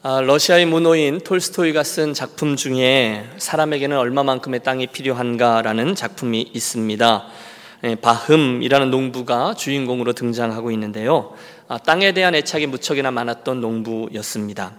아, 러시아의 문호인 톨스토이가 쓴 작품 중에 사람에게는 얼마만큼의 땅이 필요한가라는 작품이 있습니다. 예, 바흠이라는 농부가 주인공으로 등장하고 있는데요. 아, 땅에 대한 애착이 무척이나 많았던 농부였습니다.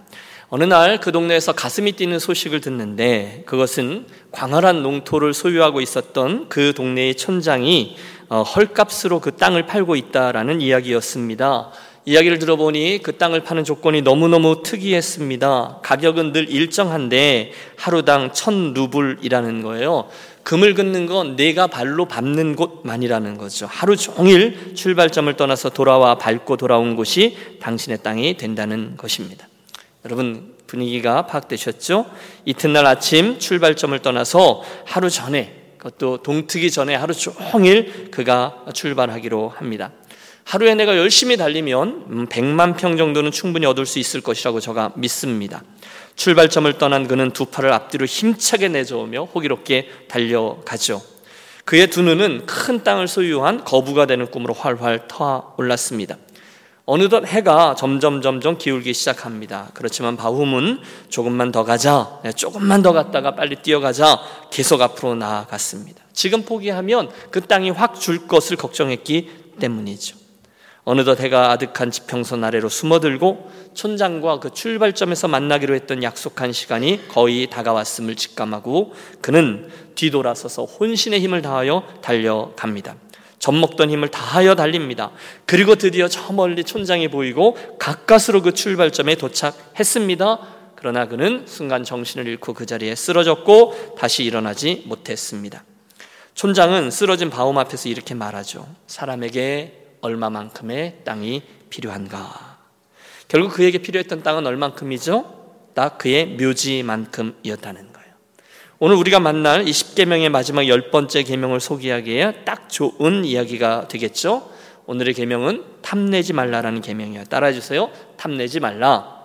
어느 날 그 동네에서 가슴이 뛰는 소식을 듣는데 그것은 광활한 농토를 소유하고 있었던 그 동네의 촌장이 어, 헐값으로 그 땅을 팔고 있다라는 이야기였습니다. 이야기를 들어보니 그 땅을 파는 조건이 너무너무 특이했습니다. 가격은 늘 일정한데 하루당 천 루블이라는 거예요. 금을 긋는 건 내가 발로 밟는 곳만이라는 거죠. 하루 종일 출발점을 떠나서 돌아와 밟고 돌아온 곳이 당신의 땅이 된다는 것입니다. 여러분 분위기가 파악되셨죠? 이튿날 아침 출발점을 떠나서 하루 전에 그것도 동트기 전에 하루 종일 그가 출발하기로 합니다. 하루에 내가 열심히 달리면 100만 음, 평 정도는 충분히 얻을 수 있을 것이라고 제가 믿습니다. 출발점을 떠난 그는 두 팔을 앞뒤로 힘차게 내저으며 호기롭게 달려가죠. 그의 두 눈은 큰 땅을 소유한 거부가 되는 꿈으로 활활 터아 올랐습니다. 어느덧 해가 점점 점점 기울기 시작합니다. 그렇지만 바움은 조금만 더 가자, 네, 조금만 더 갔다가 빨리 뛰어가자 계속 앞으로 나아갔습니다. 지금 포기하면 그 땅이 확 줄 것을 걱정했기 때문이죠. 어느덧 해가 아득한 지평선 아래로 숨어들고 촌장과 그 출발점에서 만나기로 했던 약속한 시간이 거의 다가왔음을 직감하고 그는 뒤돌아서서 혼신의 힘을 다하여 달려갑니다. 젖먹던 힘을 다하여 달립니다. 그리고 드디어 저 멀리 촌장이 보이고 가까스로 그 출발점에 도착했습니다. 그러나 그는 순간 정신을 잃고 그 자리에 쓰러졌고 다시 일어나지 못했습니다. 촌장은 쓰러진 바움 앞에서 이렇게 말하죠. 사람에게 얼마만큼의 땅이 필요한가? 결국 그에게 필요했던 땅은 얼만큼이죠? 딱 그의 묘지만큼이었다는 거예요. 오늘 우리가 만날 이 10계명의 마지막 열 번째 계명을 소개하기에 딱 좋은 이야기가 되겠죠? 오늘의 계명은 탐내지 말라라는 계명이에요. 따라해 주세요. 탐내지 말라.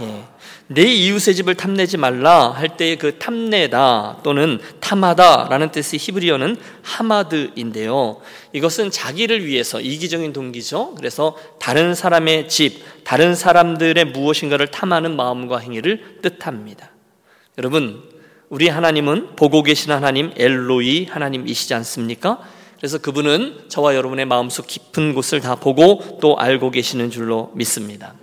예. 내 이웃의 집을 탐내지 말라 할 때의 그 탐내다 또는 탐하다라는 뜻의 히브리어는 하마드인데요. 이것은 자기를 위해서 이기적인 동기죠. 그래서 다른 사람의 집, 다른 사람들의 무엇인가를 탐하는 마음과 행위를 뜻합니다. 여러분, 우리 하나님은 보고 계신 하나님 엘로이 하나님이시지 않습니까? 그래서 그분은 저와 여러분의 마음속 깊은 곳을 다 보고 또 알고 계시는 줄로 믿습니다.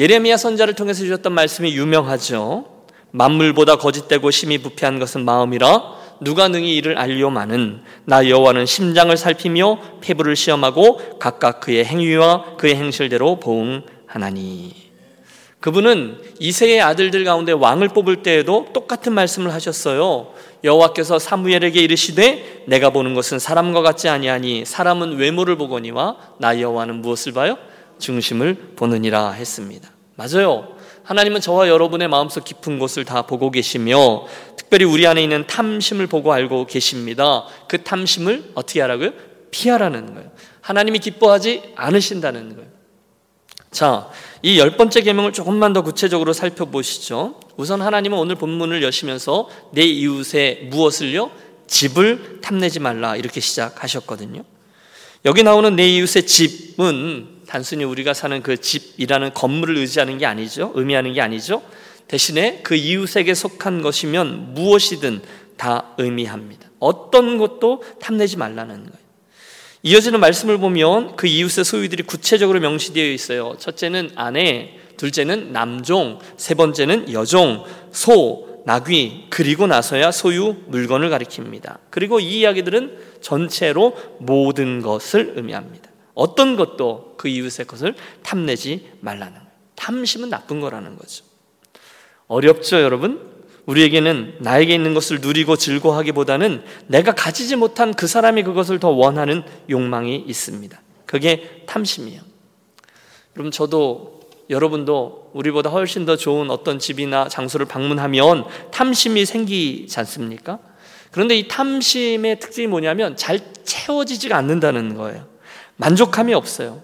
예레미야 선자를 통해서 주셨던 말씀이 유명하죠. 만물보다 거짓되고 심히 부패한 것은 마음이라 누가 능히 이를 알려마는 나 여호와는 심장을 살피며 폐부를 시험하고 각각 그의 행위와 그의 행실대로 보응하나니 그분은 이세의 아들들 가운데 왕을 뽑을 때에도 똑같은 말씀을 하셨어요. 여호와께서 사무엘에게 이르시되 내가 보는 것은 사람과 같지 아니하니 사람은 외모를 보거니와 나 여호와는 무엇을 봐요? 중심을 보느니라 했습니다. 맞아요. 하나님은 저와 여러분의 마음속 깊은 곳을 다 보고 계시며 특별히 우리 안에 있는 탐심을 보고 알고 계십니다. 그 탐심을 어떻게 하라고요? 피하라는 거예요. 하나님이 기뻐하지 않으신다는 거예요. 자, 이 열 번째 계명을 조금만 더 구체적으로 살펴보시죠. 우선 하나님은 오늘 본문을 여시면서 내 이웃의 무엇을요? 집을 탐내지 말라 이렇게 시작하셨거든요. 여기 나오는 내 이웃의 집은 단순히 우리가 사는 그 집이라는 건물을 의지하는 게 아니죠. 의미하는 게 아니죠. 대신에 그 이웃에게 속한 것이면 무엇이든 다 의미합니다. 어떤 것도 탐내지 말라는 거예요. 이어지는 말씀을 보면 그 이웃의 소유들이 구체적으로 명시되어 있어요. 첫째는 아내, 둘째는 남종, 세 번째는 여종, 소, 나귀, 그리고 나서야 소유 물건을 가리킵니다. 그리고 이 이야기들은 전체로 모든 것을 의미합니다. 어떤 것도 그 이웃의 것을 탐내지 말라는 거예요. 탐심은 나쁜 거라는 거죠. 어렵죠, 여러분? 우리에게는 나에게 있는 것을 누리고 즐거워하기보다는 내가 가지지 못한 그 사람이 그것을 더 원하는 욕망이 있습니다. 그게 탐심이에요. 여러분, 저도 여러분도 우리보다 훨씬 더 좋은 어떤 집이나 장소를 방문하면 탐심이 생기지 않습니까? 그런데 이 탐심의 특징이 뭐냐면 잘 채워지지가 않는다는 거예요. 만족함이 없어요.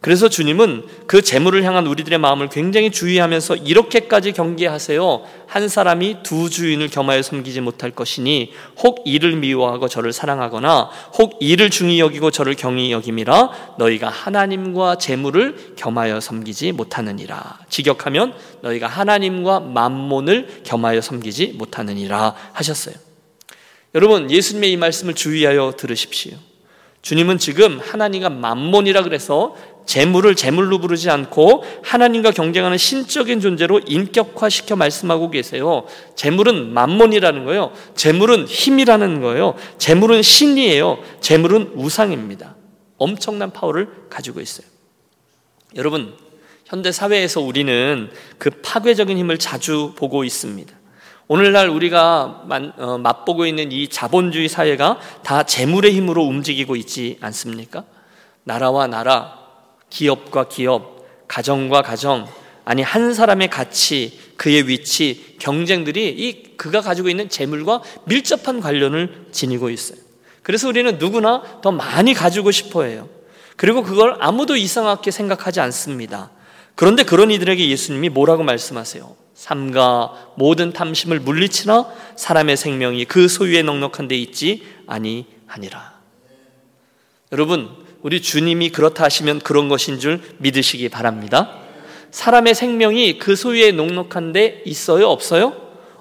그래서 주님은 그 재물을 향한 우리들의 마음을 굉장히 주의하면서 이렇게까지 경계하세요. 한 사람이 두 주인을 겸하여 섬기지 못할 것이니 혹 이를 미워하고 저를 사랑하거나 혹 이를 중히 여기고 저를 경히 여김이라 너희가 하나님과 재물을 겸하여 섬기지 못하느니라. 직역하면 너희가 하나님과 만몬을 겸하여 섬기지 못하느니라 하셨어요. 여러분 예수님의 이 말씀을 주의하여 들으십시오. 주님은 지금 하나님과 만몬이라 그래서 재물을 재물로 부르지 않고 하나님과 경쟁하는 신적인 존재로 인격화시켜 말씀하고 계세요. 재물은 만몬이라는 거예요. 재물은 힘이라는 거예요. 재물은 신이에요. 재물은 우상입니다. 엄청난 파워를 가지고 있어요. 여러분, 현대 사회에서 우리는 그 파괴적인 힘을 자주 보고 있습니다. 오늘날 우리가 어, 맛보고 있는 이 자본주의 사회가 다 재물의 힘으로 움직이고 있지 않습니까? 나라와 나라, 기업과 기업, 가정과 가정, 아니 한 사람의 가치, 그의 위치, 경쟁들이 이 그가 가지고 있는 재물과 밀접한 관련을 지니고 있어요. 그래서 우리는 누구나 더 많이 가지고 싶어 해요. 그리고 그걸 아무도 이상하게 생각하지 않습니다. 그런데 그런 이들에게 예수님이 뭐라고 말씀하세요? 삼가 모든 탐심을 물리치나 사람의 생명이 그 소유에 넉넉한 데 있지 아니하니라. 여러분, 우리 주님이 그렇다 하시면 그런 것인 줄 믿으시기 바랍니다. 사람의 생명이 그 소유에 녹록한데 있어요? 없어요?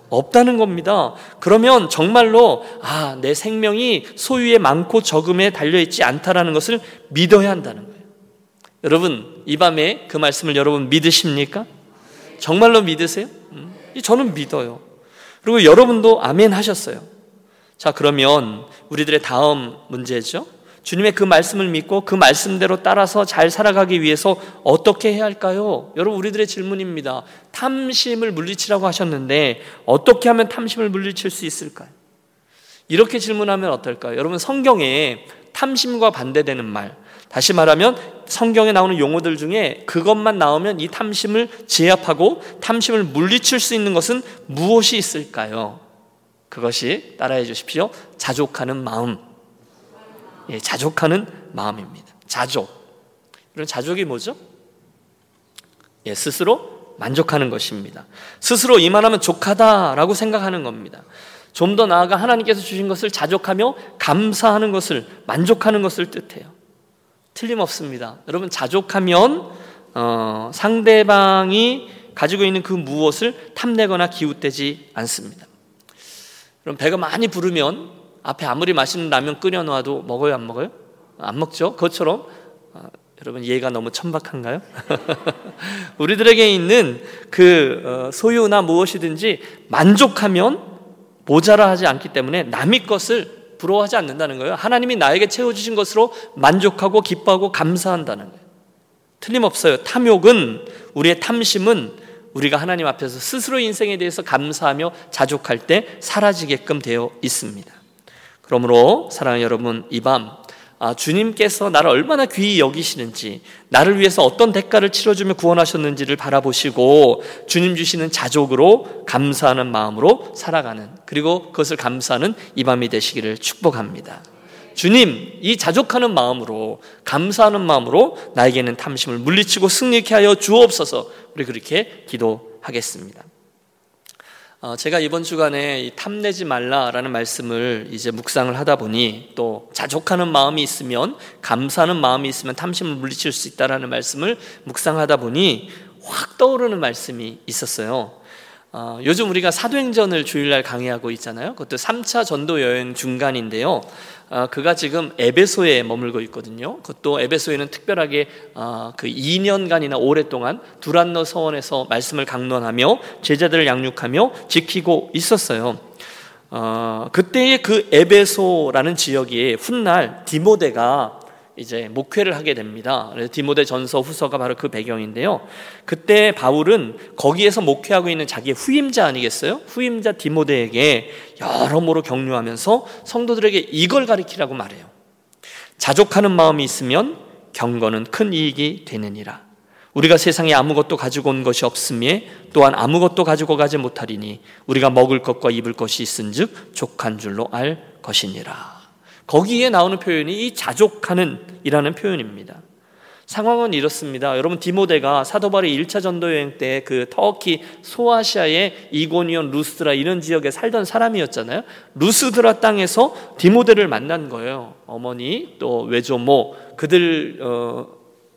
없다는 겁니다. 그러면 정말로, 아, 내 생명이 소유에 많고 적음에 달려 있지 않다라는 것을 믿어야 한다는 거예요. 여러분, 이 밤에 그 말씀을 여러분 믿으십니까? 정말로 믿으세요? 음, 저는 믿어요. 그리고 여러분도 아멘 하셨어요. 자, 그러면 우리들의 다음 문제죠. 주님의 그 말씀을 믿고 그 말씀대로 따라서 잘 살아가기 위해서 어떻게 해야 할까요? 여러분, 우리들의 질문입니다. 탐심을 물리치라고 하셨는데 어떻게 하면 탐심을 물리칠 수 있을까요? 이렇게 질문하면 어떨까요? 여러분, 성경에 탐심과 반대되는 말, 다시 말하면 성경에 나오는 용어들 중에 그것만 나오면 이 탐심을 제압하고 탐심을 물리칠 수 있는 것은 무엇이 있을까요? 그것이 따라해 주십시오. 자족하는 마음. 예, 자족하는 마음입니다. 자족. 이런 자족이 뭐죠? 예, 스스로 만족하는 것입니다. 스스로 이만하면 족하다라고 생각하는 겁니다. 좀 더 나아가 하나님께서 주신 것을 자족하며 감사하는 것을 만족하는 것을 뜻해요. 틀림없습니다. 여러분 자족하면 어, 상대방이 가지고 있는 그 무엇을 탐내거나 기웃대지 않습니다. 그럼 배가 많이 부르면 앞에 아무리 맛있는 라면 끓여놔도 먹어요, 안 먹어요? 안 먹죠. 그것처럼 어, 여러분 이해가 너무 천박한가요? 우리들에게 있는 그 어, 소유나 무엇이든지 만족하면 모자라하지 않기 때문에 남의 것을 부러워하지 않는다는 거예요. 하나님이 나에게 채워주신 것으로 만족하고 기뻐하고 감사한다는 거예요. 틀림없어요. 탐욕은 우리의 탐심은 우리가 하나님 앞에서 스스로 인생에 대해서 감사하며 자족할 때 사라지게끔 되어 있습니다. 그러므로 사랑하는 여러분 이밤 아, 주님께서 나를 얼마나 귀히 여기시는지, 나를 위해서 어떤 대가를 치러주며 구원하셨는지를 바라보시고, 주님 주시는 자족으로 감사하는 마음으로 살아가는, 그리고 그것을 감사하는 이 밤이 되시기를 축복합니다. 주님, 이 자족하는 마음으로, 감사하는 마음으로 나에게는 탐심을 물리치고 승리케 하여 주옵소서, 우리 그렇게 기도하겠습니다. 어, 제가 이번 주간에 탐내지 말라라는 말씀을 이제 묵상을 하다 보니 또 자족하는 마음이 있으면 감사하는 마음이 있으면 탐심을 물리칠 수 있다라는 말씀을 묵상하다 보니 확 떠오르는 말씀이 있었어요. 어, 요즘 우리가 사도행전을 주일날 강의하고 있잖아요. 그것도 3차 전도 여행 중간인데요. 어, 그가 지금 에베소에 머물고 있거든요. 그것도 에베소에는 특별하게 어, 그 2년간이나 오랫동안 두란노 서원에서 말씀을 강론하며 제자들을 양육하며 지키고 있었어요. 어, 그때의 그 에베소라는 지역이 훗날 디모데가 이제 목회를 하게 됩니다. 디모데 전서 후서가 바로 그 배경인데요. 그때 바울은 거기에서 목회하고 있는 자기의 후임자 아니겠어요? 후임자 디모데에게 여러모로 격려하면서 성도들에게 이걸 가리키라고 말해요. 자족하는 마음이 있으면 경건은 큰 이익이 되느니라. 우리가 세상에 아무것도 가지고 온 것이 없음에 또한 아무것도 가지고 가지 못하리니 우리가 먹을 것과 입을 것이 있은즉 족한 줄로 알 것이니라. 거기에 나오는 표현이 이 자족하는 이라는 표현입니다. 상황은 이렇습니다. 여러분 디모데가 사도 바울의 1차 전도 여행 때 그 터키 소아시아의 이고니온 루스드라 이런 지역에 살던 사람이었잖아요. 루스드라 땅에서 디모데를 만난 거예요. 어머니 또 외조모 그들과 어,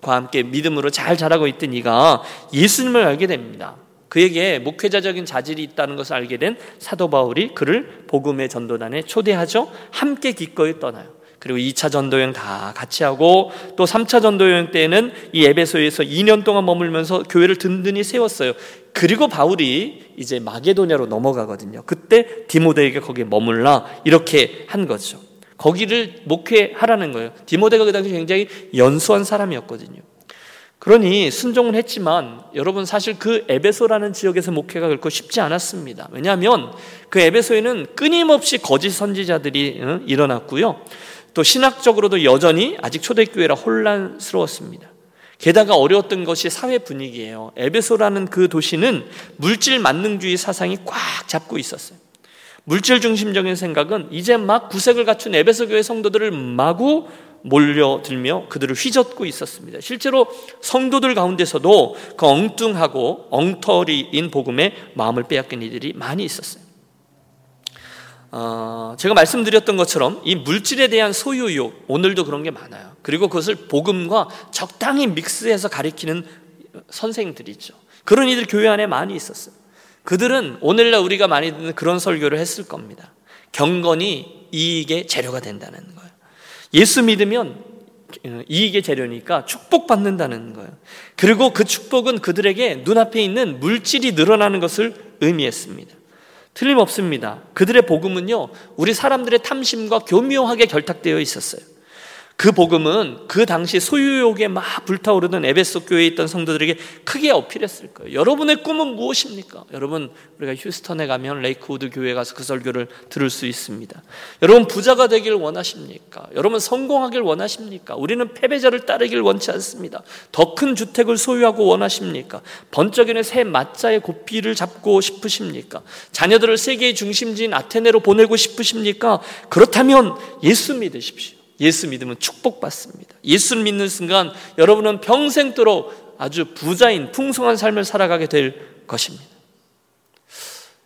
함께 믿음으로 잘 자라고 있던 이가 예수님을 알게 됩니다. 그에게 목회자적인 자질이 있다는 것을 알게 된 사도 바울이 그를 복음의 전도단에 초대하죠. 함께 기꺼이 떠나요. 그리고 2차 전도여행 다 같이 하고 또 3차 전도여행 때는 이 에베소에서 2년 동안 머물면서 교회를 든든히 세웠어요. 그리고 바울이 이제 마게도냐로 넘어가거든요. 그때 디모데에게 거기에 머물라 이렇게 한 거죠. 거기를 목회하라는 거예요. 디모데가 그 당시 굉장히 연수한 사람이었거든요. 그러니 순종은 했지만 여러분 사실 그 에베소라는 지역에서 목회가 결코 쉽지 않았습니다. 왜냐하면 그 에베소에는 끊임없이 거짓 선지자들이 일어났고요. 또 신학적으로도 여전히 아직 초대교회라 혼란스러웠습니다. 게다가 어려웠던 것이 사회 분위기예요. 에베소라는 그 도시는 물질 만능주의 사상이 꽉 잡고 있었어요. 물질 중심적인 생각은 이제 막 구색을 갖춘 에베소 교회 성도들을 마구 몰려들며 그들을 휘젓고 있었습니다. 실제로 성도들 가운데서도 그 엉뚱하고 엉터리인 복음에 마음을 빼앗긴 이들이 많이 있었어요. 어, 제가 말씀드렸던 것처럼 이 물질에 대한 소유욕 오늘도 그런 게 많아요. 그리고 그것을 복음과 적당히 믹스해서 가리키는 선생들이 있죠. 그런 이들 교회 안에 많이 있었어요. 그들은 오늘날 우리가 많이 듣는 그런 설교를 했을 겁니다. 경건이 이익의 재료가 된다는 거 예수 믿으면 이익의 재료니까 축복받는다는 거예요. 그리고 그 축복은 그들에게 눈앞에 있는 물질이 늘어나는 것을 의미했습니다. 틀림없습니다. 그들의 복음은요, 우리 사람들의 탐심과 교묘하게 결탁되어 있었어요. 그 복음은 그 당시 소유욕에 막 불타오르던 에베소 교회에 있던 성도들에게 크게 어필했을 거예요. 여러분의 꿈은 무엇입니까? 여러분 우리가 휴스턴에 가면 레이크우드 교회 가서 그 설교를 들을 수 있습니다. 여러분 부자가 되길 원하십니까? 여러분 성공하길 원하십니까? 우리는 패배자를 따르길 원치 않습니다. 더 큰 주택을 소유하길 원하십니까? 번쩍이는 새 마차의 고삐를 잡고 싶으십니까? 자녀들을 세계의 중심지인 아테네로 보내고 싶으십니까? 그렇다면 예수 믿으십시오. 예수 믿으면 축복받습니다. 예수를 믿는 순간 여러분은 평생도록 아주 부자인 풍성한 삶을 살아가게 될 것입니다.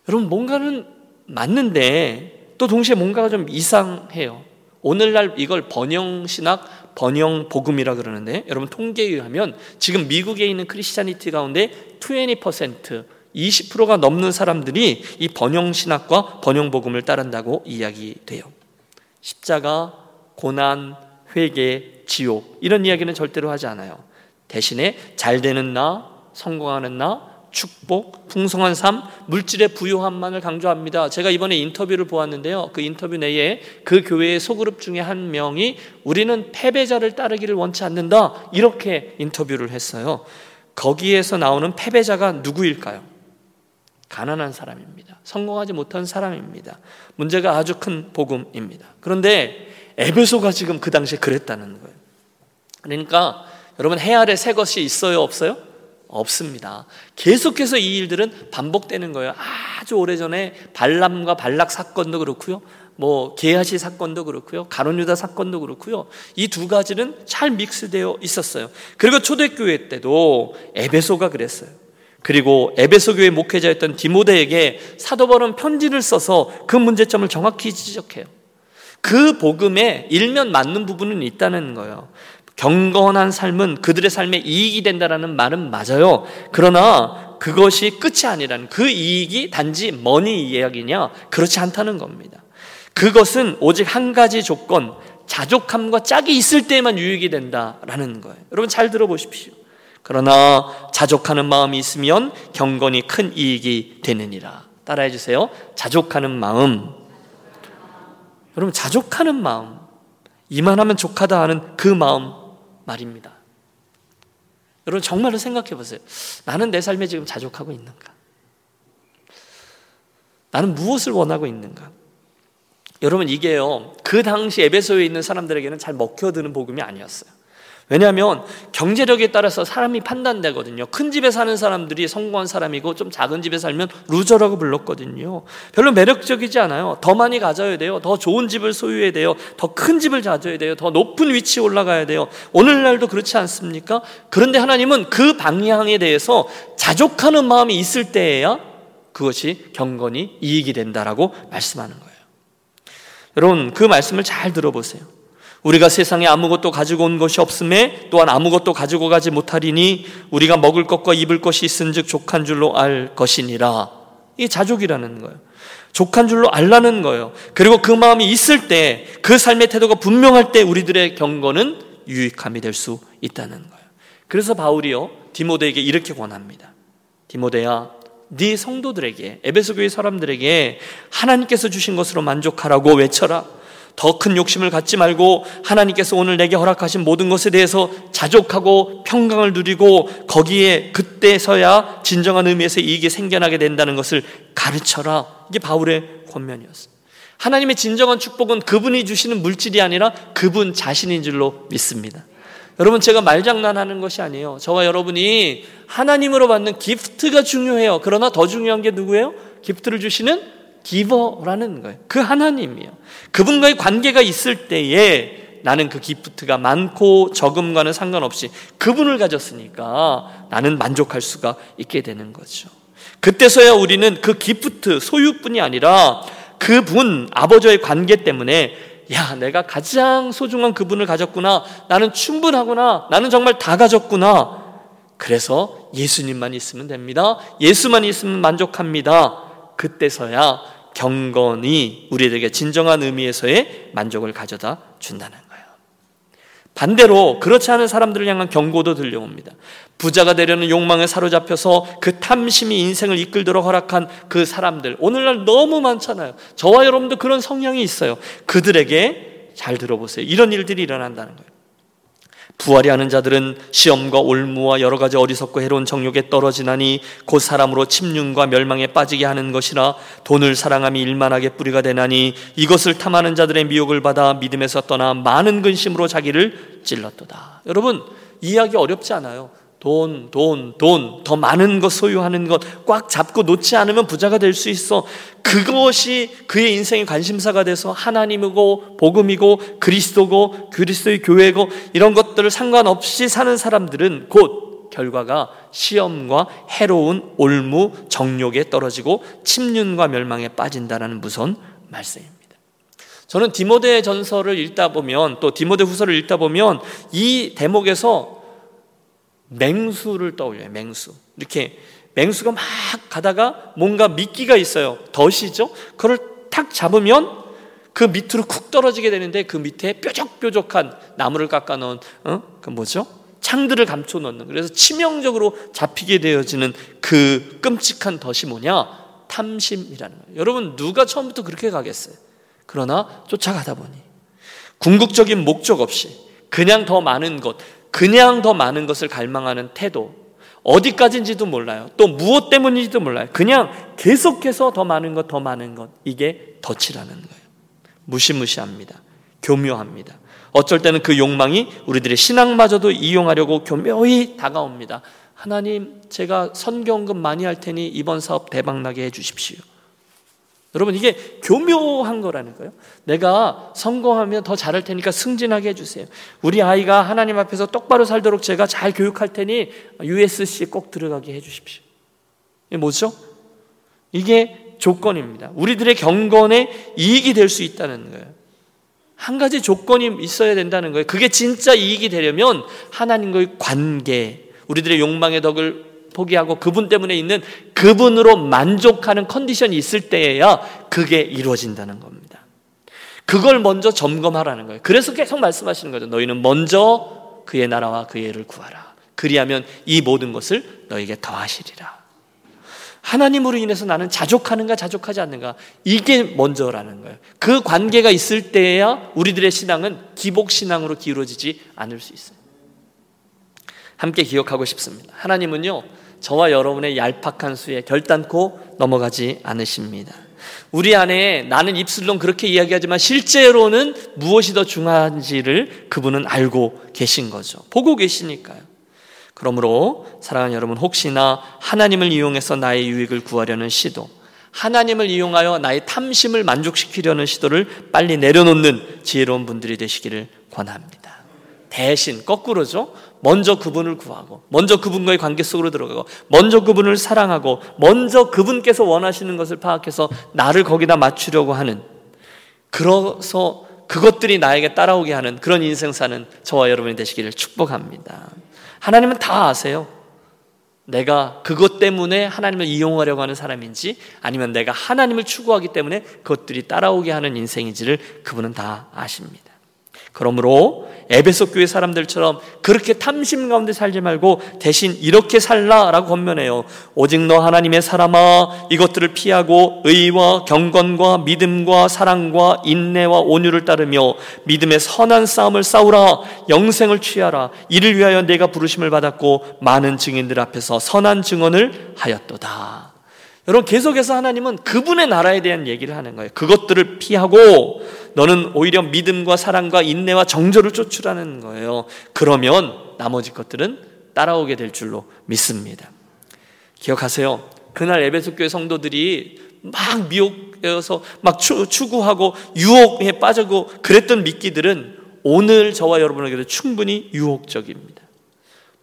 여러분 뭔가는 맞는데 또 동시에 뭔가가 좀 이상해요. 오늘날 이걸 번영 신학, 번영 복음이라 그러는데 여러분 통계에 의하면 지금 미국에 있는 크리스찬니티 가운데 20% 20%가 넘는 사람들이 이 번영 신학과 번영 복음을 따른다고 이야기돼요. 십자가 고난, 회개, 지옥 이런 이야기는 절대로 하지 않아요. 대신에 잘 되는 나, 성공하는 나, 축복, 풍성한 삶, 물질의 부유함만을 강조합니다. 제가 이번에 인터뷰를 보았는데요. 그 인터뷰 내에 그 교회의 소그룹 중에 한 명이 우리는 패배자를 따르기를 원치 않는다. 이렇게 인터뷰를 했어요. 거기에서 나오는 패배자가 누구일까요? 가난한 사람입니다. 성공하지 못한 사람입니다. 문제가 아주 큰 복음입니다. 그런데 에베소가 지금 그 당시에 그랬다는 거예요. 그러니까 여러분 해 아래 새 것이 있어요, 없어요? 없습니다. 계속해서 이 일들은 반복되는 거예요. 아주 오래전에 발람과 발락 사건도 그렇고요. 뭐 게하시 사건도 그렇고요. 가론유다 사건도 그렇고요. 이 두 가지는 잘 믹스되어 있었어요. 그리고 초대교회 때도 에베소가 그랬어요. 그리고 에베소 교회 목회자였던 디모데에게 사도 바울은 편지를 써서 그 문제점을 정확히 지적해요. 그 복음에 일면 맞는 부분은 있다는 거예요. 경건한 삶은 그들의 삶에 이익이 된다라는 말은 맞아요. 그러나 그것이 끝이 아니라는 그 이익이 단지 머니 이야기냐? 그렇지 않다는 겁니다. 그것은 오직 한 가지 조건, 자족함과 짝이 있을 때만 유익이 된다라는 거예요. 여러분 잘 들어보십시오. 그러나 자족하는 마음이 있으면 경건이 큰 이익이 되느니라. 따라해 주세요. 자족하는 마음. 여러분 자족하는 마음, 이만하면 족하다 하는 그 마음 말입니다. 여러분 정말로 생각해 보세요. 나는 내 삶에 지금 자족하고 있는가? 나는 무엇을 원하고 있는가? 여러분 이게요. 그 당시 에베소에 있는 사람들에게는 잘 먹혀드는 복음이 아니었어요. 왜냐하면 경제력에 따라서 사람이 판단되거든요. 큰 집에 사는 사람들이 성공한 사람이고 좀 작은 집에 살면 loser라고 불렀거든요. 별로 매력적이지 않아요. 더 많이 가져야 돼요. 더 좋은 집을 소유해야 돼요. 더 큰 집을 가져야 돼요. 더 높은 위치에 올라가야 돼요. 오늘날도 그렇지 않습니까? 그런데 하나님은 그 방향에 대해서 자족하는 마음이 있을 때에야 그것이 경건이 이익이 된다라고 말씀하는 거예요. 여러분 그 말씀을 잘 들어보세요. 우리가 세상에 아무것도 가지고 온 것이 없음에 또한 아무것도 가지고 가지 못하리니 우리가 먹을 것과 입을 것이 있은즉 족한 줄로 알 것이니라. 이게 자족이라는 거예요. 족한 줄로 알라는 거예요. 그리고 그 마음이 있을 때, 그 삶의 태도가 분명할 때 우리들의 경건은 유익함이 될 수 있다는 거예요. 그래서 바울이요 디모데에게 이렇게 권합니다. 디모데야, 네 성도들에게 에베소 교회 사람들에게 하나님께서 주신 것으로 만족하라고 외쳐라. 더 큰 욕심을 갖지 말고 하나님께서 오늘 내게 허락하신 모든 것에 대해서 자족하고 평강을 누리고 거기에 그때서야 진정한 의미에서 이익이 생겨나게 된다는 것을 가르쳐라. 이게 바울의 권면이었어요. 하나님의 진정한 축복은 그분이 주시는 물질이 아니라 그분 자신인 줄로 믿습니다. 여러분 제가 말장난하는 것이 아니에요. 저와 여러분이 하나님으로 받는 기프트가 중요해요. 그러나 더 중요한 게 누구예요? gift를 주시는 giver라는 거예요. 그 하나님이요. 그분과의 관계가 있을 때에 나는 그 gift가 많고 적음과는 상관없이 그분을 가졌으니까 나는 만족할 수가 있게 되는 거죠. 그때서야 우리는 그 gift 소유뿐이 아니라 그분 아버지의 관계 때문에 야, 내가 가장 소중한 그분을 가졌구나. 나는 충분하구나. 나는 정말 다 가졌구나. 그래서 예수님만 있으면 됩니다. 예수만 있으면 만족합니다. 그때서야 경건이 우리에게 진정한 의미에서의 만족을 가져다 준다는 거예요. 반대로 그렇지 않은 사람들을 향한 경고도 들려옵니다. 부자가 되려는 욕망에 사로잡혀서 그 탐심이 인생을 이끌도록 허락한 그 사람들 오늘날 너무 많잖아요. 저와 여러분도 그런 성향이 있어요. 그들에게 잘 들어보세요. 이런 일들이 일어난다는 거예요. 부활이 하는 자들은 시험과 올무와 여러 가지 어리석고 해로운 정욕에 떨어지나니 곧 사람으로 침륜과 멸망에 빠지게 하는 것이라 돈을 사랑함이 일만하게 뿌리가 되나니 이것을 탐하는 자들의 미혹을 받아 믿음에서 떠나 많은 근심으로 자기를 찔렀도다. 여러분 이해하기 어렵지 않아요. 돈, 돈, 돈, 더 많은 것 소유하는 것 꽉 잡고 놓지 않으면 부자가 될 수 있어. 그것이 그의 인생의 관심사가 돼서 하나님이고 복음이고 그리스도고 그리스도의 교회고 이런 것들을 상관없이 사는 사람들은 곧 결과가 시험과 해로운 올무, 정욕에 떨어지고 침륜과 멸망에 빠진다라는 무서운 말씀입니다. 저는 디모데 전서를 읽다 보면 또 디모데 후서를 읽다 보면 이 대목에서 맹수를 떠올려요. 맹수. 이렇게 맹수가 막 가다가 뭔가 미끼가 있어요. 덫이죠. 그걸 탁 잡으면 그 밑으로 쿡 떨어지게 되는데 그 밑에 뾰족뾰족한 나무를 깎아 놓은 어? 그 뭐죠? 창들을 감춰 놓는 그래서 치명적으로 잡히게 되어지는 그 끔찍한 덫이 뭐냐? 탐심이라는 거예요. 여러분 누가 처음부터 그렇게 가겠어요? 그러나 쫓아가다 보니 궁극적인 목적 없이 그냥 더 많은 것, 그냥 더 많은 것을 갈망하는 태도, 어디까지인지도 몰라요. 또 무엇 때문인지도 몰라요. 그냥 계속해서 더 많은 것, 더 많은 것. 이게 덫이라는 거예요. 무시무시합니다. 교묘합니다. 어쩔 때는 그 욕망이 우리들의 신앙마저도 이용하려고 교묘히 다가옵니다. 하나님, 제가 선경금 많이 할 테니 이번 사업 대박나게 해 주십시오. 여러분 이게 교묘한 거라는 거예요. 내가 성공하면 더 잘할 테니까 승진하게 해주세요. 우리 아이가 하나님 앞에서 똑바로 살도록 제가 잘 교육할 테니 USC 꼭 들어가게 해주십시오. 이게 뭐죠? 이게 조건입니다. 우리들의 경건에 이익이 될 수 있다는 거예요. 한 가지 조건이 있어야 된다는 거예요. 그게 진짜 이익이 되려면 하나님과의 관계, 우리들의 욕망의 덕을 포기하고 그분 때문에 있는 그분으로 만족하는 컨디션이 있을 때에야 그게 이루어진다는 겁니다. 그걸 먼저 점검하라는 거예요. 그래서 계속 말씀하시는 거죠. 너희는 먼저 그의 나라와 그의 를 구하라. 그리하면 이 모든 것을 너에게 더하시리라. 하나님으로 인해서 나는 자족하는가 자족하지 않는가 이게 먼저라는 거예요. 그 관계가 있을 때야 우리들의 신앙은 기복 신앙으로 기울어지지 않을 수 있어요. 함께 기억하고 싶습니다. 하나님은요 저와 여러분의 얄팍한 수에 결단코 넘어가지 않으십니다. 우리 안에 나는 입술론 그렇게 이야기하지만 실제로는 무엇이 더 중요한지를 그분은 알고 계신 거죠. 보고 계시니까요. 그러므로 사랑하는 여러분 혹시나 하나님을 이용해서 나의 유익을 구하려는 시도 하나님을 이용하여 나의 탐심을 만족시키려는 시도를 빨리 내려놓는 지혜로운 분들이 되시기를 권합니다. 대신 거꾸로죠. 먼저 그분을 구하고, 먼저 그분과의 관계 속으로 들어가고, 먼저 그분을 사랑하고, 먼저 그분께서 원하시는 것을 파악해서 나를 거기다 맞추려고 하는, 그래서 그것들이 나에게 따라오게 하는 그런 인생 사는 저와 여러분이 되시기를 축복합니다. 하나님은 다 아세요. 내가 그것 때문에 하나님을 이용하려고 하는 사람인지 아니면 내가 하나님을 추구하기 때문에 그것들이 따라오게 하는 인생인지를 그분은 다 아십니다. 그러므로 에베소 교회 사람들처럼 그렇게 탐심 가운데 살지 말고 대신 이렇게 살라라고 권면해요. 오직 너 하나님의 사람아 이것들을 피하고 의와 경건과 믿음과 사랑과 인내와 온유를 따르며 믿음의 선한 싸움을 싸우라 영생을 취하라 이를 위하여 내가 부르심을 받았고 많은 증인들 앞에서 선한 증언을 하였도다. 여러분 계속해서 하나님은 그분의 나라에 대한 얘기를 하는 거예요. 그것들을 피하고 너는 오히려 믿음과 사랑과 인내와 정절을 쫓으라는 거예요. 그러면 나머지 것들은 따라오게 될 줄로 믿습니다. 기억하세요. 그날 에베소 교회 성도들이 막 미혹되어서 막 추구하고 유혹에 빠지고 그랬던 미끼들은 오늘 저와 여러분에게도 충분히 유혹적입니다.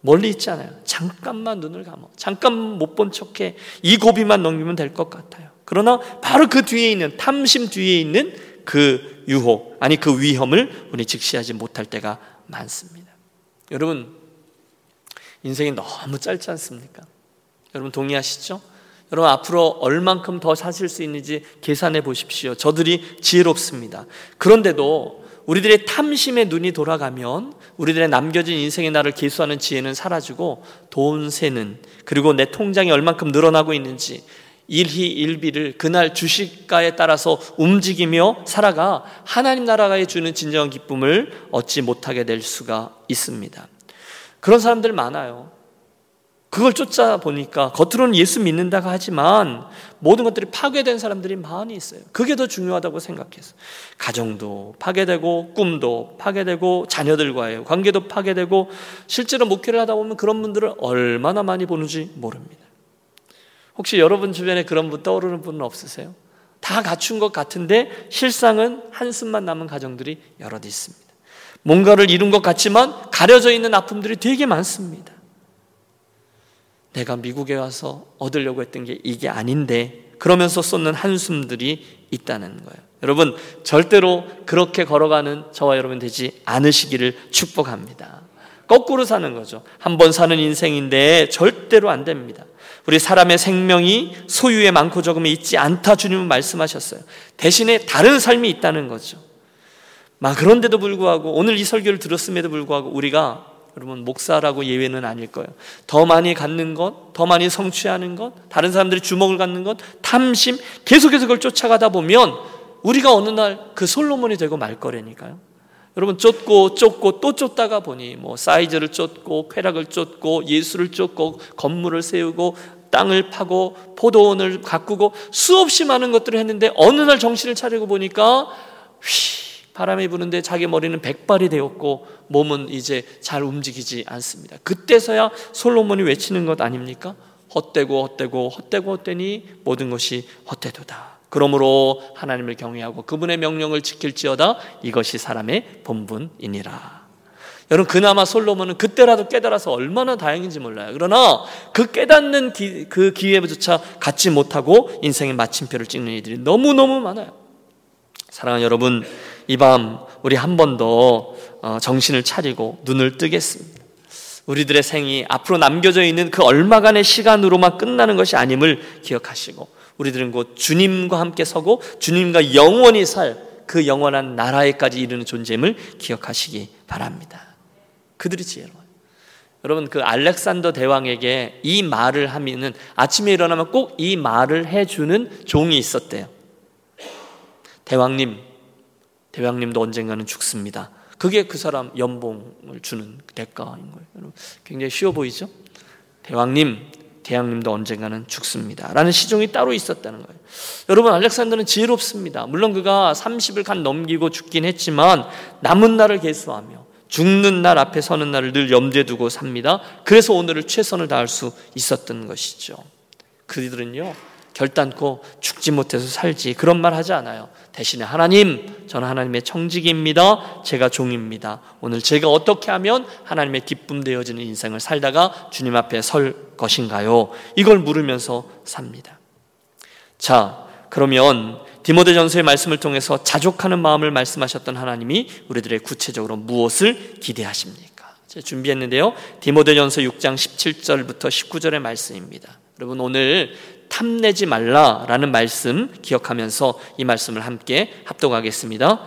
멀리 있잖아요. 잠깐만 눈을 감아. 잠깐 못 본 척해. 이 고비만 넘기면 될 것 같아요. 그러나 바로 그 뒤에 있는 탐심 뒤에 있는 그 유혹, 아니 그 위험을 우리 직시하지 못할 때가 많습니다. 여러분, 인생이 너무 짧지 않습니까? 여러분 동의하시죠? 여러분 앞으로 얼만큼 더 사실 수 있는지 계산해 보십시오. 저들이 지혜롭습니다. 그런데도 우리들의 탐심의 눈이 돌아가면 우리들의 남겨진 인생의 날을 계수하는 지혜는 사라지고 돈 세는 그리고 내 통장이 얼만큼 늘어나고 있는지 일희 일비를 그날 주식가에 따라서 움직이며 살아가 하나님 나라가 주는 진정한 기쁨을 얻지 못하게 될 수가 있습니다. 그런 사람들 많아요. 그걸 쫓아 보니까 겉으로는 예수 믿는다고 하지만 모든 것들이 파괴된 사람들이 많이 있어요. 그게 더 중요하다고 생각해서 가정도 파괴되고 꿈도 파괴되고 자녀들과의 관계도 파괴되고 실제로 목회를 하다 보면 그런 분들을 얼마나 많이 보는지 모릅니다. 혹시 여러분 주변에 그런 분 떠오르는 분은 없으세요? 다 갖춘 것 같은데 실상은 한숨만 남은 가정들이 여럿 있습니다. 뭔가를 이룬 것 같지만 가려져 있는 아픔들이 되게 많습니다. 내가 미국에 와서 얻으려고 했던 게 이게 아닌데 그러면서 쏟는 한숨들이 있다는 거예요. 여러분 절대로 그렇게 걸어가는 저와 여러분 되지 않으시기를 축복합니다. 거꾸로 사는 거죠. 한 번 사는 인생인데 절대로 안 됩니다. 우리 사람의 생명이 소유에 많고 적음에 있지 않다 주님은 말씀하셨어요. 대신에 다른 삶이 있다는 거죠. 막 그런데도 불구하고 오늘 이 설교를 들었음에도 불구하고 우리가 여러분 목사라고 예외는 아닐 거예요. 더 많이 갖는 것, 더 많이 성취하는 것, 다른 사람들이 주목을 갖는 것, 탐심 계속해서 그걸 쫓아가다 보면 우리가 어느 날 그 솔로몬이 되고 말 거라니까요. 여러분 쫓고 쫓고 또 쫓다가 보니 뭐 사이즈를 쫓고 쾌락을 쫓고 예수를 쫓고 건물을 세우고 땅을 파고 포도원을 가꾸고 수없이 많은 것들을 했는데 어느 날 정신을 차리고 보니까 휘 바람이 부는데 자기 머리는 백발이 되었고 몸은 이제 잘 움직이지 않습니다. 그때서야 솔로몬이 외치는 것 아닙니까? 헛되고 헛되고 헛되고 헛되니 모든 것이 헛되도다. 그러므로 하나님을 경외하고 그분의 명령을 지킬지어다 이것이 사람의 본분이니라. 여러분 그나마 솔로몬은 그때라도 깨달아서 얼마나 다행인지 몰라요. 그러나 그 깨닫는 기, 그 기회조차 갖지 못하고 인생의 마침표를 찍는 이들이 너무너무 많아요. 사랑하는 여러분, 이 밤 우리 한 번더 어, 정신을 차리고 눈을 뜨겠습니다. 우리들의 생이 앞으로 남겨져 있는 그 얼마간의 시간으로만 끝나는 것이 아님을 기억하시고 우리들은 곧 주님과 함께 서고 주님과 영원히 살 그 영원한 나라에까지 이르는 존재임을 기억하시기 바랍니다. 그들이 지혜로워요. 여러분 그 알렉산더 대왕에게 이 말을 하면은 아침에 일어나면 꼭 이 말을 해주는 종이 있었대요. 대왕님, 대왕님도 언젠가는 죽습니다. 그게 그 사람 연봉을 주는 대가인 거예요. 굉장히 쉬워 보이죠? 대왕님, 대왕님도 언젠가는 죽습니다. 라는 시종이 따로 있었다는 거예요. 여러분, 알렉산더는 지혜롭습니다. 물론 그가 30을 간 넘기고 죽긴 했지만 남은 날을 계수하며 죽는 날 앞에 서는 날을 늘 염두에 두고 삽니다. 그래서 오늘을 최선을 다할 수 있었던 것이죠. 그들은요, 결단코 죽지 못해서 살지 그런 말 하지 않아요. 대신에 하나님, 저는 하나님의 청직입니다. 제가 종입니다. 오늘 제가 어떻게 하면 하나님의 기쁨 되어지는 인생을 살다가 주님 앞에 설 것인가요? 이걸 물으면서 삽니다. 자, 그러면 디모데전서의 말씀을 통해서 자족하는 마음을 말씀하셨던 하나님이 우리들의 구체적으로 무엇을 기대하십니까? 제가 준비했는데요. 디모데전서 6장 17절부터 19절의 말씀입니다. 여러분 오늘 탐내지 말라라는 말씀 기억하면서 이 말씀을 함께 합독하겠습니다.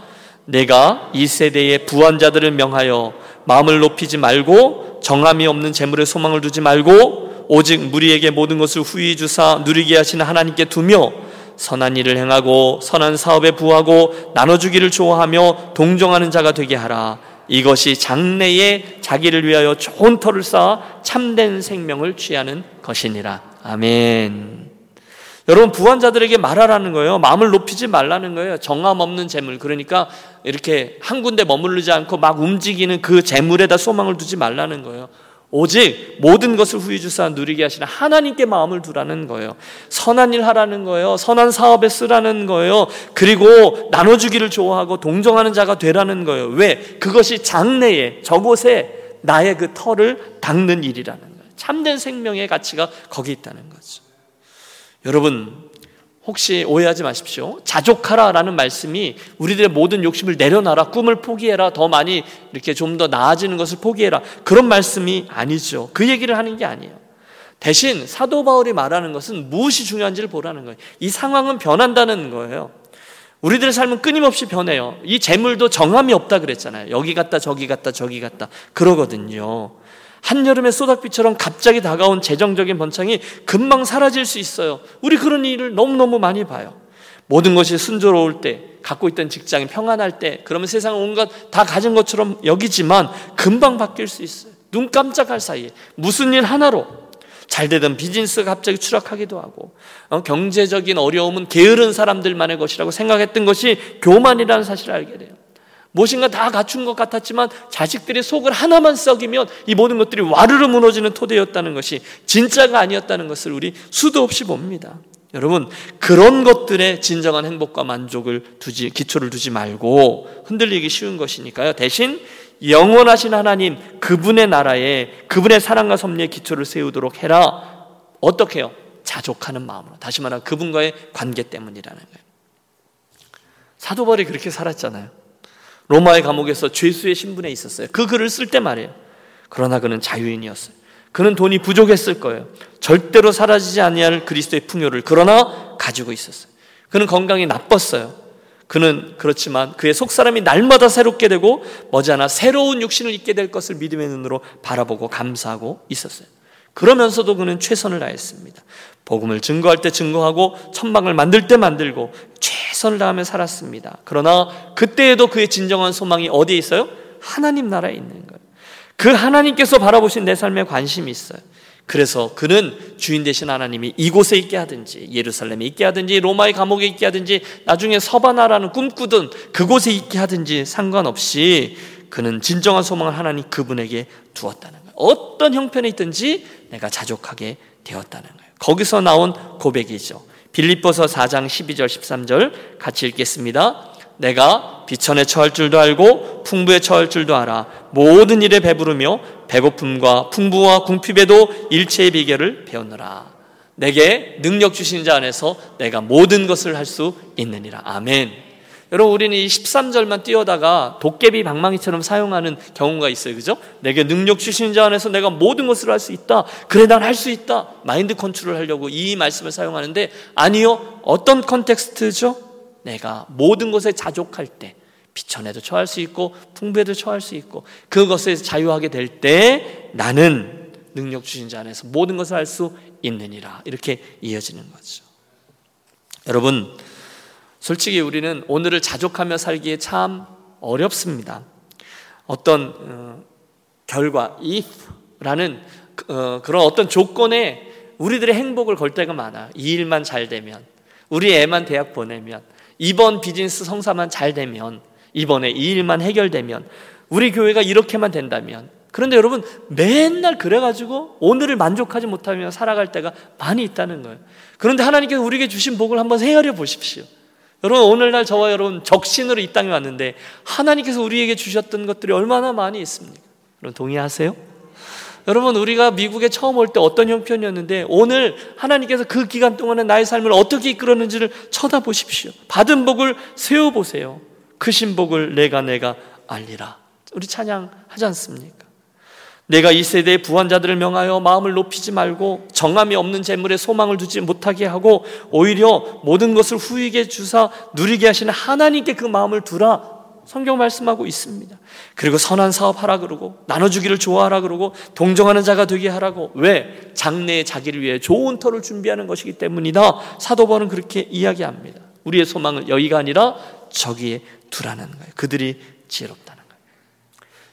내가 이 세대의 부한자들을 명하여 마음을 높이지 말고 정함이 없는 재물에 소망을 두지 말고 오직 무리에게 모든 것을 후히 주사 누리게 하시는 하나님께 두며 선한 일을 행하고 선한 사업에 부하고 나눠주기를 좋아하며 동정하는 자가 되게 하라. 이것이 장래에 자기를 위하여 좋은 터를 쌓아 참된 생명을 취하는 것이니라. 아멘. 여러분 부한자들에게 말하라는 거예요. 마음을 높이지 말라는 거예요. 정함 없는 재물. 그러니까 이렇게 한 군데 머무르지 않고 막 움직이는 그 재물에다 소망을 두지 말라는 거예요. 오직 모든 것을 후히 주사 누리게 하시는 하나님께 마음을 두라는 거예요. 선한 일 하라는 거예요. 선한 사업에 쓰라는 거예요. 그리고 나눠주기를 좋아하고 동정하는 자가 되라는 거예요. 왜? 그것이 장래에 저곳에 나의 그 털을 닦는 일이라는 거예요. 참된 생명의 가치가 거기 있다는 거죠. 여러분 혹시 오해하지 마십시오. 자족하라 라는 말씀이 우리들의 모든 욕심을 내려놔라, 꿈을 포기해라, 더 많이 이렇게 좀 더 나아지는 것을 포기해라. 그런 말씀이 아니죠. 그 얘기를 하는 게 아니에요. 대신 사도 바울이 말하는 것은 무엇이 중요한지를 보라는 거예요. 이 상황은 변한다는 거예요. 우리들의 삶은 끊임없이 변해요. 이 재물도 정함이 없다 그랬잖아요. 여기 갔다 저기 갔다 저기 갔다 그러거든요. 한여름의 소닥비처럼 갑자기 다가온 재정적인 번창이 금방 사라질 수 있어요. 우리 그런 일을 너무너무 많이 봐요. 모든 것이 순조로울 때, 갖고 있던 직장이 평안할 때, 그러면 세상 온것 다 가진 것처럼 여기지만 금방 바뀔 수 있어요. 눈 깜짝할 사이에 무슨 일 하나로 잘 되던 비즈니스가 갑자기 추락하기도 하고 어, 경제적인 어려움은 게으른 사람들만의 것이라고 생각했던 것이 교만이라는 사실을 알게 돼요. 무엇인가 다 갖춘 것 같았지만 자식들의 속을 하나만 썩이면 이 모든 것들이 와르르 무너지는 토대였다는 것이 진짜가 아니었다는 것을 우리 수도 없이 봅니다. 여러분 그런 것들에 진정한 행복과 만족을 두지 기초를 두지 말고 흔들리기 쉬운 것이니까요. 대신 영원하신 하나님 그분의 나라에 그분의 사랑과 섭리의 기초를 세우도록 해라. 어떻게 요 자족하는 마음으로. 다시 말하면 그분과의 관계 때문이라는 거예요. 사도 바울이 그렇게 살았잖아요. 로마의 감옥에서 죄수의 신분에 있었어요. 그 글을 쓸 때 말이에요. 그러나 그는 자유인이었어요. 그는 돈이 부족했을 거예요. 절대로 사라지지 아니할 그리스도의 풍요를 그러나 가지고 있었어요. 그는 건강이 나빴어요. 그는 그렇지만 그의 속사람이 날마다 새롭게 되고 머지않아 새로운 육신을 입게 될 것을 믿음의 눈으로 바라보고 감사하고 있었어요. 그러면서도 그는 최선을 다했습니다. 복음을 증거할 때 증거하고 천막을 만들 때 만들고 최 선을 다하며 살았습니다. 그러나 그때에도 그의 진정한 소망이 어디에 있어요? 하나님 나라에 있는 거예요. 그 하나님께서 바라보신 내 삶에 관심이 있어요. 그래서 그는 주인 되신 하나님이 이곳에 있게 하든지 예루살렘에 있게 하든지 로마의 감옥에 있게 하든지 나중에 서바나라는 꿈꾸든 그곳에 있게 하든지 상관없이 그는 진정한 소망을 하나님 그분에게 두었다는 거예요. 어떤 형편에 있든지 내가 자족하게 되었다는 거예요. 거기서 나온 고백이죠. 빌립보서 4장 12절 13절 같이 읽겠습니다. 내가 비천에 처할 줄도 알고 풍부에 처할 줄도 알아 모든 일에 배부르며 배고픔과 풍부와 궁핍에도 일체의 비결을 배웠노라. 내게 능력 주신 자 안에서 내가 모든 것을 할 수 있느니라. 아멘. 여러분 우리는 이 13절만 떼어다가 도깨비 방망이처럼 사용하는 경우가 있어요. 그죠? 내게 능력 주신 자 안에서 내가 모든 것을 할 수 있다. 그래 난 할 수 있다. 마인드 컨트롤 하려고 이 말씀을 사용하는데 아니요. 어떤 context죠? 내가 모든 것에 자족할 때 비천에도 처할 수 있고 풍부에도 처할 수 있고 그것에 자유하게 될 때 나는 능력 주신 자 안에서 모든 것을 할 수 있느니라. 이렇게 이어지는 거죠. 여러분 솔직히 우리는 오늘을 자족하며 살기에 참 어렵습니다. 어떤 어, 결과, if라는 어, 그런 어떤 조건에 우리들의 행복을 걸 때가 많아. 이 일만 잘 되면, 우리 애만 대학 보내면, 이번 비즈니스 성사만 잘 되면, 이번에 이 일만 해결되면, 우리 교회가 이렇게만 된다면. 그런데 여러분, 맨날 그래가지고 오늘을 만족하지 못하며 살아갈 때가 많이 있다는 거예요. 그런데 하나님께서 우리에게 주신 복을 한번 헤아려 보십시오. 여러분, 오늘날 저와 여러분 적신으로 이 땅에 왔는데 하나님께서 우리에게 주셨던 것들이 얼마나 많이 있습니까? 여러분, 동의하세요? 여러분 우리가 미국에 처음 올 때 어떤 형편이었는데 오늘 하나님께서 그 기간 동안에 나의 삶을 어떻게 이끌었는지를 쳐다보십시오. 받은 복을 세워 보세요. 그 신복을 내가 내가 알리라. 우리 찬양하지 않습니까? 내가 이 세대의 부한자들을 명하여 마음을 높이지 말고 정함이 없는 재물에 소망을 두지 못하게 하고 오히려 모든 것을 후익에 주사 누리게 하시는 하나님께 그 마음을 두라. 성경 말씀하고 있습니다. 그리고 선한 사업 하라 그러고 나눠주기를 좋아하라 그러고 동정하는 자가 되게 하라고 왜 장래에 자기를 위해 좋은 터를 준비하는 것이기 때문이다. 사도 바울은 그렇게 이야기합니다. 우리의 소망을 여기가 아니라 저기에 두라는 거예요. 그들이 지혜롭다는 거예요.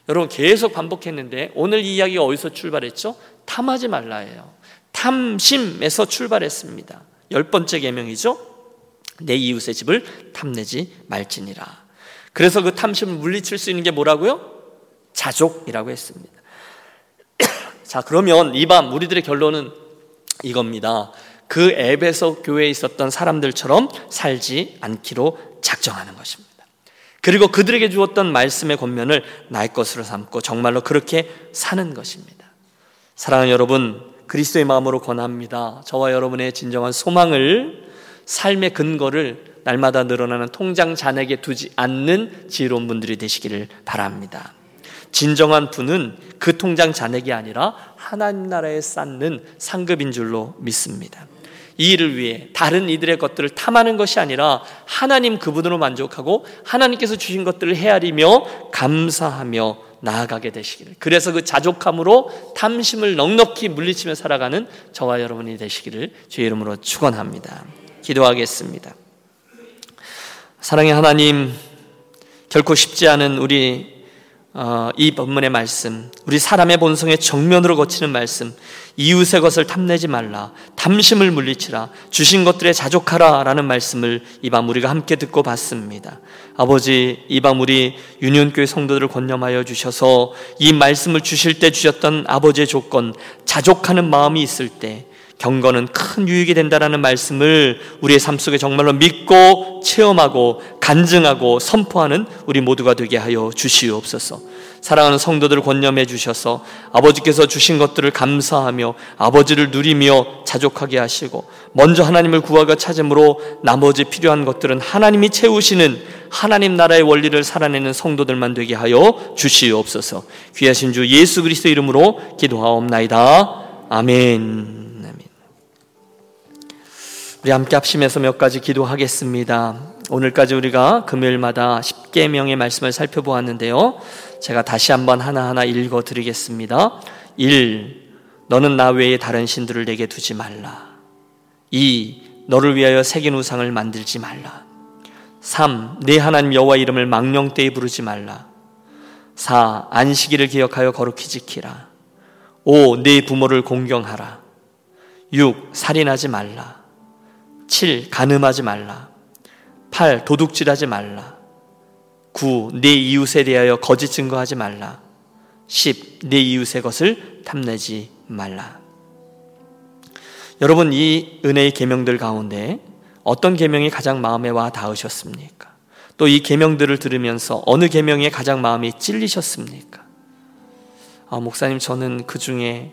여러분 계속 반복했는데 오늘 이 이야기가 어디서 출발했죠? 탐하지 말라예요. 탐심에서 출발했습니다. 열 번째 계명이죠. 내 이웃의 집을 탐내지 말지니라. 그래서 그 탐심을 물리칠 수 있는 게 뭐라고요? 자족이라고 했습니다. 자, 그러면 이 밤 우리들의 결론은 이겁니다. 그 앱에서 교회에 있었던 사람들처럼 살지 않기로 작정하는 것입니다. 그리고 그들에게 주었던 말씀의 권면을 나의 것으로 삼고 정말로 그렇게 사는 것입니다. 사랑하는 여러분, 그리스도의 마음으로 권합니다. 저와 여러분의 진정한 소망을 삶의 근거를 날마다 늘어나는 통장 잔액에 두지 않는 지혜로운 분들이 되시기를 바랍니다. 진정한 분은 그 통장 잔액이 아니라 하나님 나라에 쌓는 상급인 줄로 믿습니다. 이 일을 위해 다른 이들의 것들을 탐하는 것이 아니라 하나님 그분으로 만족하고 하나님께서 주신 것들을 헤아리며 감사하며 나아가게 되시기를. 그래서 그 자족함으로 탐심을 넉넉히 물리치며 살아가는 저와 여러분이 되시기를 주의 이름으로 축원합니다. 기도하겠습니다. 사랑의 하나님, 결코 쉽지 않은 우리 어, 이 본문의 말씀, 우리 사람의 본성의 정면으로 거치는 말씀, 이웃의 것을 탐내지 말라, 탐심을 물리치라, 주신 것들에 자족하라 라는 말씀을 이 밤 우리가 함께 듣고 봤습니다. 아버지, 이 밤 우리 유년교회 성도들을 권념하여 주셔서 이 말씀을 주실 때 주셨던 아버지의 조건, 자족하는 마음이 있을 때 경건은 큰 유익이 된다라는 말씀을 우리의 삶 속에 정말로 믿고 체험하고 간증하고 선포하는 우리 모두가 되게 하여 주시옵소서. 사랑하는 성도들을 권념해 주셔서 아버지께서 주신 것들을 감사하며 아버지를 누리며 자족하게 하시고 먼저 하나님을 구하고 찾음으로 나머지 필요한 것들은 하나님이 채우시는 하나님 나라의 원리를 살아내는 성도들만 되게 하여 주시옵소서. 귀하신 주 예수 그리스도 이름으로 기도하옵나이다. 아멘. 우리 함께 합심해서 몇 가지 기도하겠습니다. 오늘까지 우리가 금요일마다 10계명의 말씀을 살펴보았는데요. 제가 다시 한번 하나하나 읽어 드리겠습니다. 1. 너는 나 외에 다른 신들을 내게 두지 말라. 2. 너를 위하여 새긴 우상을 만들지 말라. 3. 내 하나님 여호와 이름을 망령되이 부르지 말라. 4. 안식일을 기억하여 거룩히 지키라. 5. 내 부모를 공경하라. 6. 살인하지 말라. 7. 간음하지 말라. 8. 도둑질하지 말라. 9. 내 이웃에 대하여 거짓 증거하지 말라. 10. 내 이웃의 것을 탐내지 말라. 여러분 이 은혜의 계명들 가운데 어떤 계명이 가장 마음에 와 닿으셨습니까? 또 이 계명들을 들으면서 어느 계명에 가장 마음이 찔리셨습니까? 아, 목사님 저는 그 중에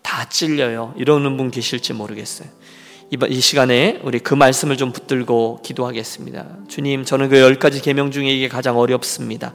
다 찔려요. 이러는 분 계실지 모르겠어요. 이 시간에 우리 그 말씀을 좀 붙들고 기도하겠습니다. 주님, 저는 그 열 가지 계명 중에 이게 가장 어렵습니다.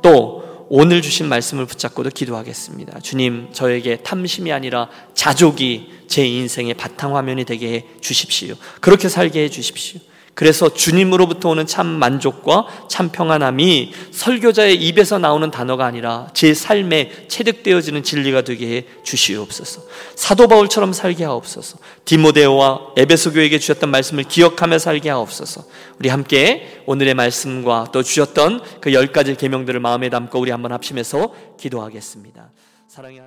또 오늘 주신 말씀을 붙잡고도 기도하겠습니다. 주님, 저에게 탐심이 아니라 자족이 제 인생의 바탕화면이 되게 해 주십시오. 그렇게 살게 해 주십시오. 그래서 주님으로부터 오는 참 만족과 참 평안함이 설교자의 입에서 나오는 단어가 아니라 제 삶에 체득되어지는 진리가 되게 해 주시옵소서. 사도 바울처럼 살게 하옵소서. 디모데오와 에베소 교에게 주셨던 말씀을 기억하며 살게 하옵소서. 우리 함께 오늘의 말씀과 또 주셨던 그 열 가지 계명들을 마음에 담고 우리 한번 합심해서 기도하겠습니다. 사랑의